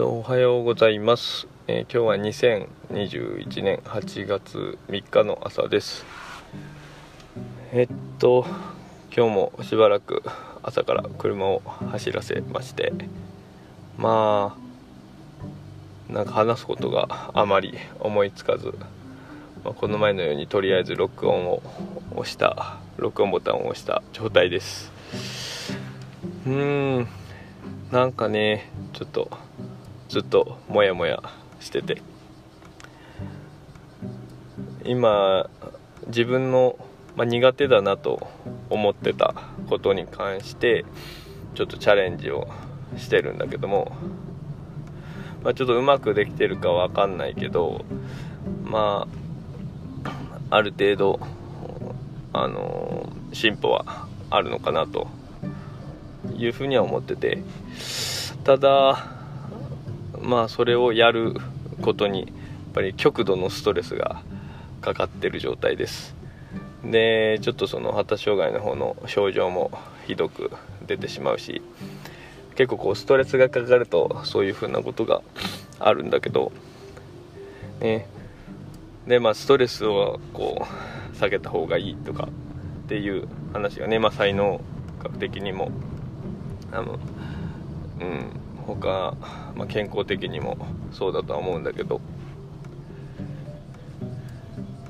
とおはようございます、えー今日は2021年8月3日の朝です。えっと今日もしばらく朝から車を走らせましてまあなんか話すことがあまり思いつかず、まあこの前のようにとりあえず録音を押した録音ボタンを押した状態です。うーんなんかねちょっとずっとモヤモヤしてて。今自分の、まあ、苦手だなと思ってたことに関してちょっとチャレンジをしてるんだけども、まあ、ちょっとうまくできてるかわかんないけどまあある程度あの進歩はあるのかなというふうには思ってて。ただまあそれをやることにやっぱり極度のストレスがかかってる状態です。でちょっとその発達障害の方の症状もひどく出てしまうし結構こうストレスがかかるとそういうふうなことがあるんだけどね。でまあストレスをこう下げた方がいいとかっていう話がね、まあ、才能学的にもあのうん他、まあ、健康的にもそうだとは思うんだけど。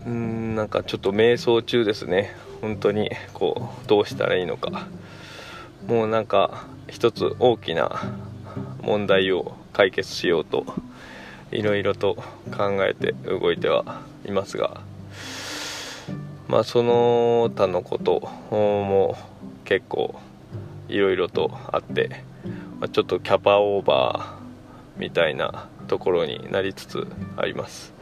うんなんかちょっと迷走中ですね。本当にこうどうしたらいいのか。もうなんか一つ大きな問題を解決しようといろいろと考えて動いてはいますが。まあその他のことも結構いろいろとあって、まあちょっとキャパオーバーみたいなところになりつつあります。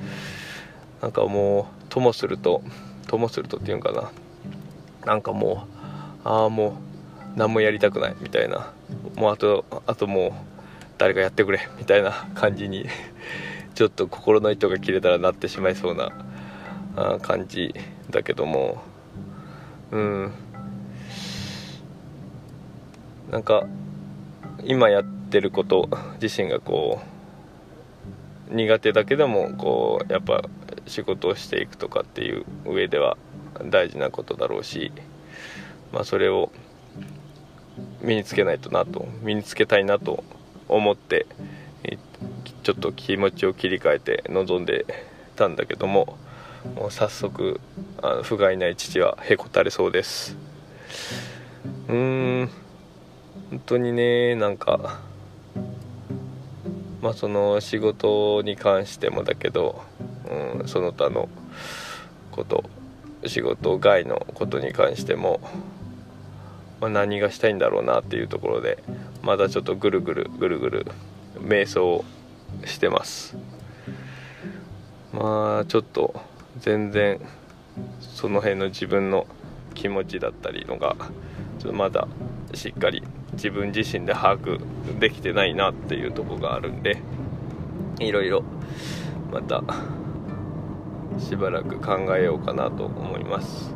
なんかもうともするとともするとっていうんかな。なんかもうああもう何もやりたくないみたいな。もうあとあともう誰かやってくれみたいな 感じにちょっと心の糸が切れたらなってしまいそうな感じだけども。うん。なんか今やってること自身がこう苦手だけどもこうやっぱ仕事をしていくとかっていう上では大事なことだろうし、まあ、それを身につけないとなと身につけたいなと思ってちょっと気持ちを切り替えて臨んでたんだけどももう早速あの不甲斐ない父はへこたれそうです。うーん。本当にねなんかまあその仕事に関してもだけど、うん、その他のこと仕事外のことに関しても、まあ、何がしたいんだろうなっていうところでまだちょっとぐるぐるぐるぐる瞑想してます。まあちょっと全然その辺の自分の気持ちだったりのがちょっとまだしっかり自分自身で把握できてないなっていうとこがあるんでいろいろまたしばらく考えようかなと思います。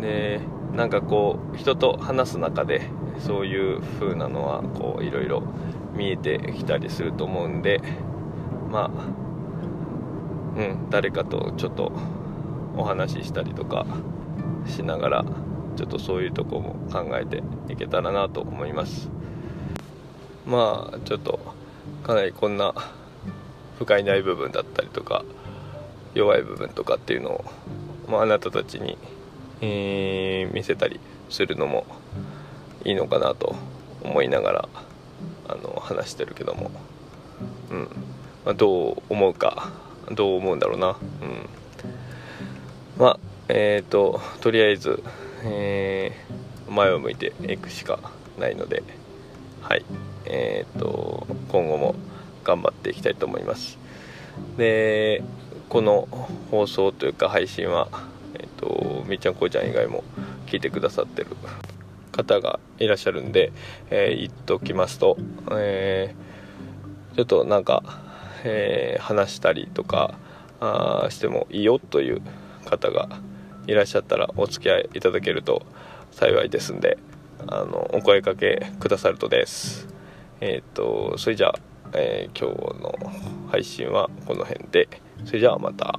でなんかこう人と話す中でそういう風なのはこういろいろ見えてきたりすると思うんでまあうん誰かとちょっとお話ししたりとかしながらちょっとそういうとこも考えていけたらなと思います。まあちょっとかなりこんな不甲斐ない部分だったりとか弱い部分とかっていうのを、まあ、なたたちに、えー見せたりするのもいいのかなと思いながらあの話してるけども、うん。まあ、どう思うかどう思うんだろうな、うん、まあえっ、ととりあえず、えー前を向いていくしかないのではい。えっ、と今後も頑張っていきたいと思います。でこの放送というか配信はえっ、とみーちゃんこうちゃん以外も聞いてくださってる方がいらっしゃるんで、えー言っときますと、えーちょっとなんか、えー話したりとかあしてもいいよという方がいらっしゃったらお付き合いいただけると幸いですんであのお声かけくださるとですえっ、とそれじゃあ、えー今日の配信はこの辺でそれじゃあまた。